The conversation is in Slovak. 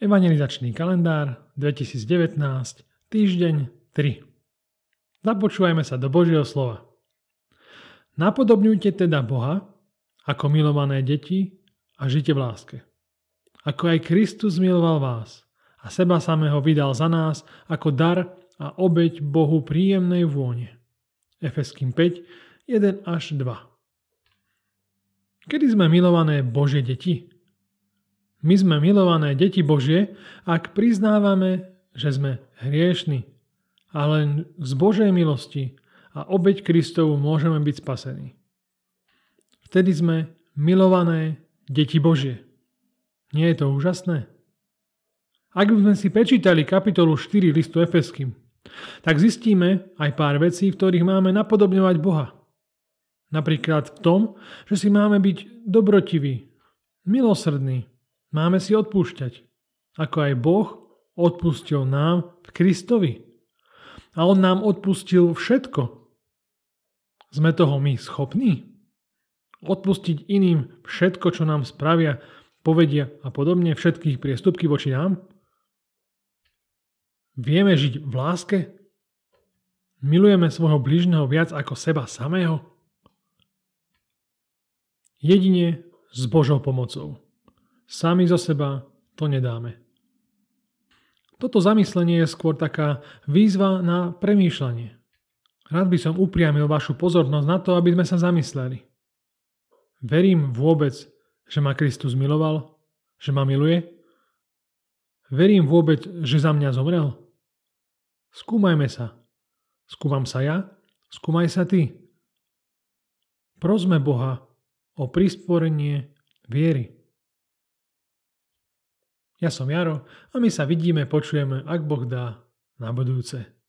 Evangelizačný kalendár 2019, týždeň 3. Započúvajme sa do Božieho slova. Napodobňujte teda Boha ako milované deti a žite v láske. Ako aj Kristus miloval vás a seba samého vydal za nás ako dar a obeď Bohu príjemnej vône. Efeským 5, 1 až 2. Kedy sme milované Božie deti? My sme milované deti Božie, ak priznávame, že sme hriešni a len z Božej milosti a obeď Kristovu môžeme byť spasení. Vtedy sme milované deti Božie. Nie je to úžasné? Ak by sme si prečítali kapitolu 4 listu Efeským, tak zistíme aj pár vecí, v ktorých máme napodobňovať Boha. Napríklad v tom, že si máme byť dobrotiví, milosrdní, Máme si odpúšťať, ako aj Boh odpustil nám v Kristovi. A On nám odpustil všetko. Sme toho my schopní? Odpustiť iným všetko, čo nám spravia, povedia a podobne, všetkých priestupky voči nám? Vieme žiť v láske? Milujeme svojho bližného viac ako seba samého? Jedine s Božou pomocou. Sami zo seba to nedáme. Toto zamyslenie je skôr taká výzva na premýšľanie. Rád by som upriamil vašu pozornosť na to, aby sme sa zamysleli. Verím vôbec, že ma Kristus miloval? Že ma miluje? Verím vôbec, že za mňa zomrel? Skúmajme sa. Skúmam sa ja? Skúmaj sa ty. Prosme Boha o prisporenie viery. Ja som Jaro a my sa vidíme, počujeme, ak Boh dá, na budúce.